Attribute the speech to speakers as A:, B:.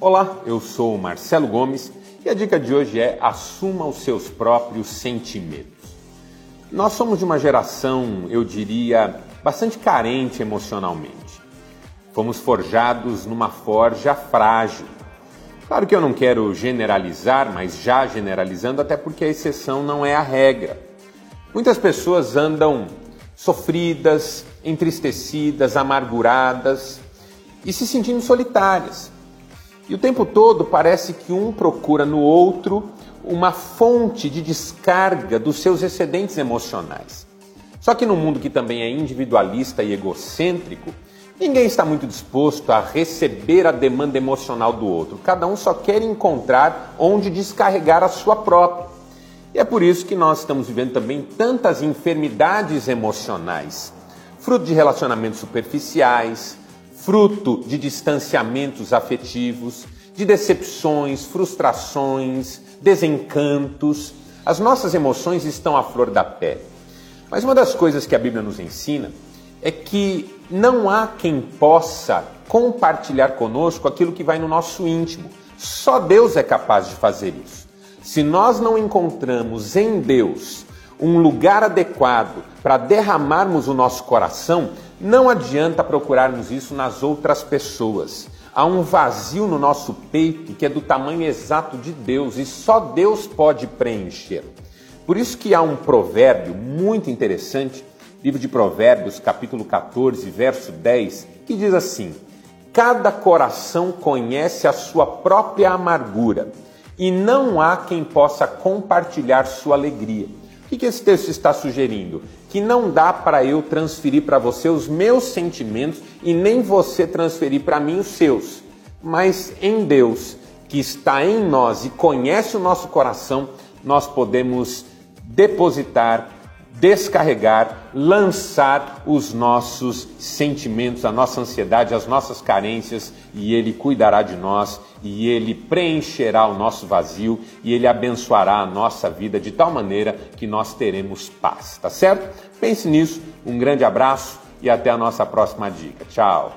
A: Olá, eu sou o Marcelo Gomes e a dica de hoje é assuma os seus próprios sentimentos. Nós somos de uma geração, eu diria, bastante carente emocionalmente. Fomos forjados numa forja frágil. Claro que eu não quero generalizar, mas já generalizando, até porque a exceção não é a regra. Muitas pessoas andam sofridas, entristecidas, amarguradas e se sentindo solitárias e o tempo todo parece que um procura no outro uma fonte de descarga dos seus excedentes emocionais. Só que no mundo que também é individualista e egocêntrico, ninguém está muito disposto a receber a demanda emocional do outro. Cada um só quer encontrar onde descarregar a sua própria. E é por isso que nós estamos vivendo também tantas enfermidades emocionais, fruto de relacionamentos superficiais, fruto de distanciamentos afetivos, de decepções, frustrações, desencantos. As nossas emoções estão à flor da pele. Mas uma das coisas que a Bíblia nos ensina é que não há quem possa compartilhar conosco aquilo que vai no nosso íntimo. Só Deus é capaz de fazer isso. Se nós não encontramos em Deus um lugar adequado para derramarmos o nosso coração, não adianta procurarmos isso nas outras pessoas. Há um vazio no nosso peito que é do tamanho exato de Deus e só Deus pode preencher. Por isso que há um provérbio muito interessante, livro de Provérbios, capítulo 14, verso 10, que diz assim: Cada coração conhece a sua própria amargura, e não há quem possa compartilhar sua alegria. O que esse texto está sugerindo? Que não dá para eu transferir para você os meus sentimentos e nem você transferir para mim os seus. Mas em Deus, que está em nós e conhece o nosso coração, nós podemos depositar descarregar, lançar os nossos sentimentos, a nossa ansiedade, as nossas carências, e Ele cuidará de nós, e Ele preencherá o nosso vazio, e Ele abençoará a nossa vida de tal maneira que nós teremos paz, tá certo? Pense nisso, um grande abraço e até a nossa próxima dica. Tchau!